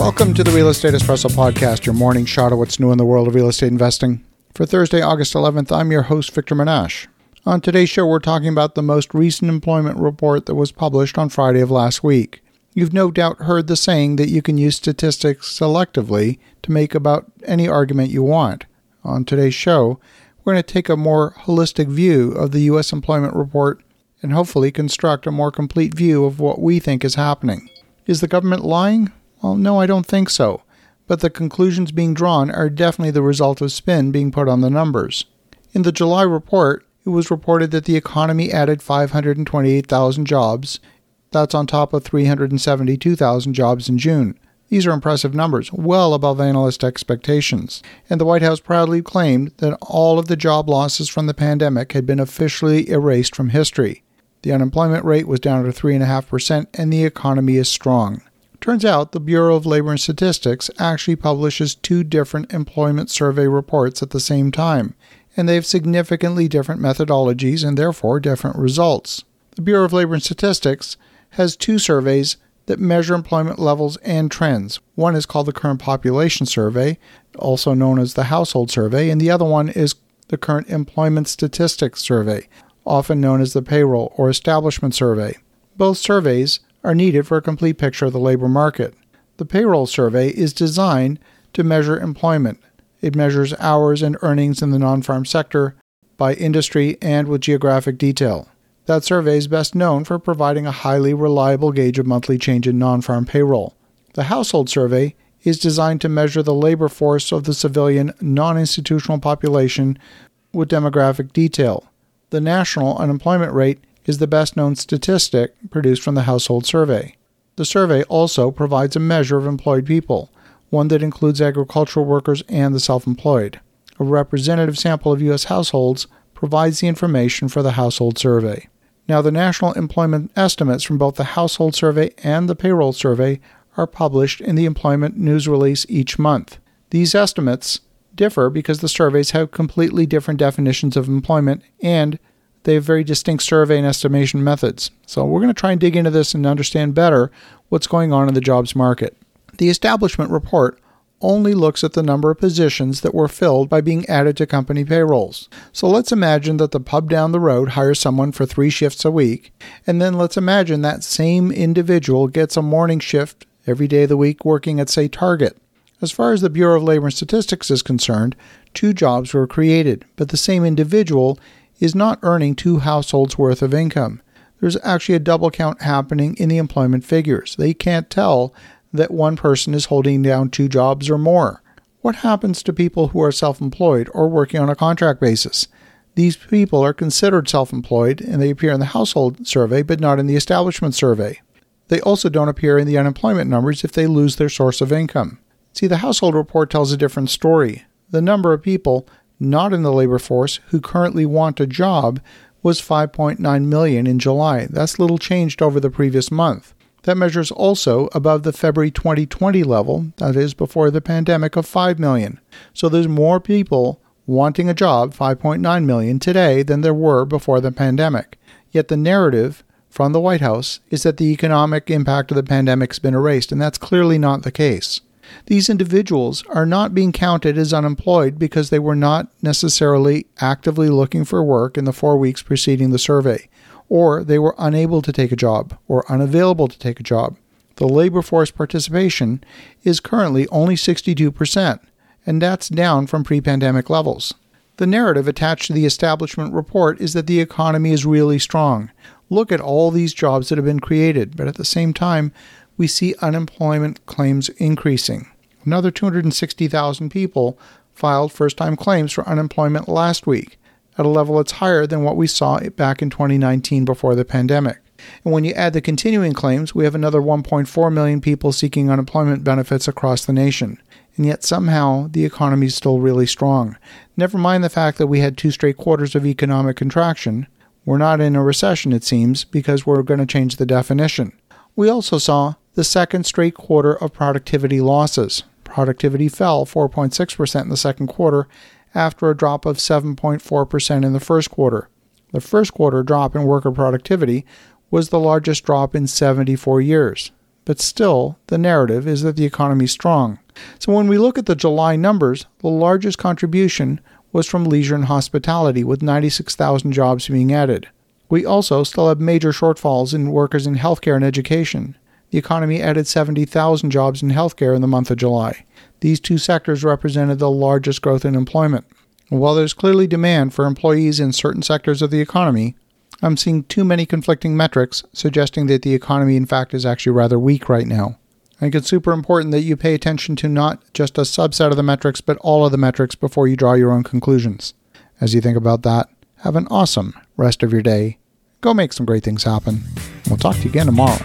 Welcome to the Real Estate Espresso Podcast, your morning shot of what's new in the world of real estate investing. For Thursday, August 11th, I'm your host, Victor Menashe. On today's show, we're talking about the most recent employment report that was published on Friday of last week. You've no doubt heard the saying that you can use statistics selectively to make about any argument you want. On today's show, we're going to take a more holistic view of the U.S. employment report and hopefully construct a more complete view of what we think is happening. Is the government lying? Well, no, I don't think so. But the conclusions being drawn are definitely the result of spin being put on the numbers. In the July report, it was reported that the economy added 528,000 jobs. That's on top of 372,000 jobs in June. These are impressive numbers, well above analyst expectations. And the White House proudly claimed that all of the job losses from the pandemic had been officially erased from history. The unemployment rate was down to 3.5%, and the economy is strong. Turns out the Bureau of Labor and Statistics actually publishes two different employment survey reports at the same time, and they have significantly different methodologies and therefore different results. The Bureau of Labor and Statistics has two surveys that measure employment levels and trends. One is called the Current Population Survey, also known as the Household Survey, and the other one is the Current Employment Statistics Survey, often known as the Payroll or Establishment Survey. Both surveys are needed for a complete picture of the labor market. The payroll survey is designed to measure employment. It measures hours and earnings in the non farm sector by industry and with geographic detail. That survey is best known for providing a highly reliable gauge of monthly change in non farm payroll. The household survey is designed to measure the labor force of the civilian non institutional population with demographic detail. The national unemployment rate is the best known statistic produced from the household survey. The survey also provides a measure of employed people, one that includes agricultural workers and the self employed. A representative sample of U.S. households provides the information for the household survey. Now, the national employment estimates from both the household survey and the payroll survey are published in the employment news release each month. These estimates differ because the surveys have completely different definitions of employment and they have very distinct survey and estimation methods. So we're going to try and dig into this and understand better what's going on in the jobs market. The establishment report only looks at the number of positions that were filled by being added to company payrolls. So let's imagine that the pub down the road hires someone for three shifts a week, and then let's imagine that same individual gets a morning shift every day of the week working at, say, Target. As far as the Bureau of Labor and Statistics is concerned, two jobs were created, but the same individual is not earning two households worth of income. There's actually a double count happening in the employment figures. They can't tell that one person is holding down two jobs or more. What happens to people who are self employed or working on a contract basis? These people are considered self employed and they appear in the household survey but not in the establishment survey. They also don't appear in the unemployment numbers if they lose their source of income. See, the household report tells a different story. The number of people not in the labor force who currently want a job was 5.9 million in July. That's little changed over the previous month. That measures also above the February 2020 level, that is before the pandemic of 5 million. So there's more people wanting a job, 5.9 million today than there were before the pandemic. Yet the narrative from the White House is that the economic impact of the pandemic has been erased, and that's clearly not the case. These individuals are not being counted as unemployed because they were not necessarily actively looking for work in the four weeks preceding the survey, or they were unable to take a job or unavailable to take a job. The labor force participation is currently only 62%, and that's down from pre pandemic levels. The narrative attached to the establishment report is that the economy is really strong. Look at all these jobs that have been created, but at the same time, we see unemployment claims increasing. Another 260,000 people filed first time claims for unemployment last week, at a level that's higher than what we saw back in 2019 before the pandemic. And when you add the continuing claims, we have another 1.4 million people seeking unemployment benefits across the nation. And yet somehow the economy is still really strong. Never mind the fact that we had two straight quarters of economic contraction. We're not in a recession, it seems, because we're going to change the definition. We also saw the second straight quarter of productivity losses. Productivity fell 4.6% in the second quarter after a drop of 7.4% in the first quarter. The first quarter drop in worker productivity was the largest drop in 74 years. but still, the narrative is that the economy is strong. So when we look at the July numbers, the largest contribution was from leisure and hospitality, with 96,000 jobs being added. We also still have major shortfalls in workers in healthcare and education. The economy added 70,000 jobs in healthcare in the month of July. These two sectors represented the largest growth in employment. While there's clearly demand for employees in certain sectors of the economy, I'm seeing too many conflicting metrics suggesting that the economy, in fact, is actually rather weak right now. I think it's super important that you pay attention to not just a subset of the metrics, but all of the metrics before you draw your own conclusions. As you think about that, have an awesome rest of your day. Go make some great things happen. We'll talk to you again tomorrow.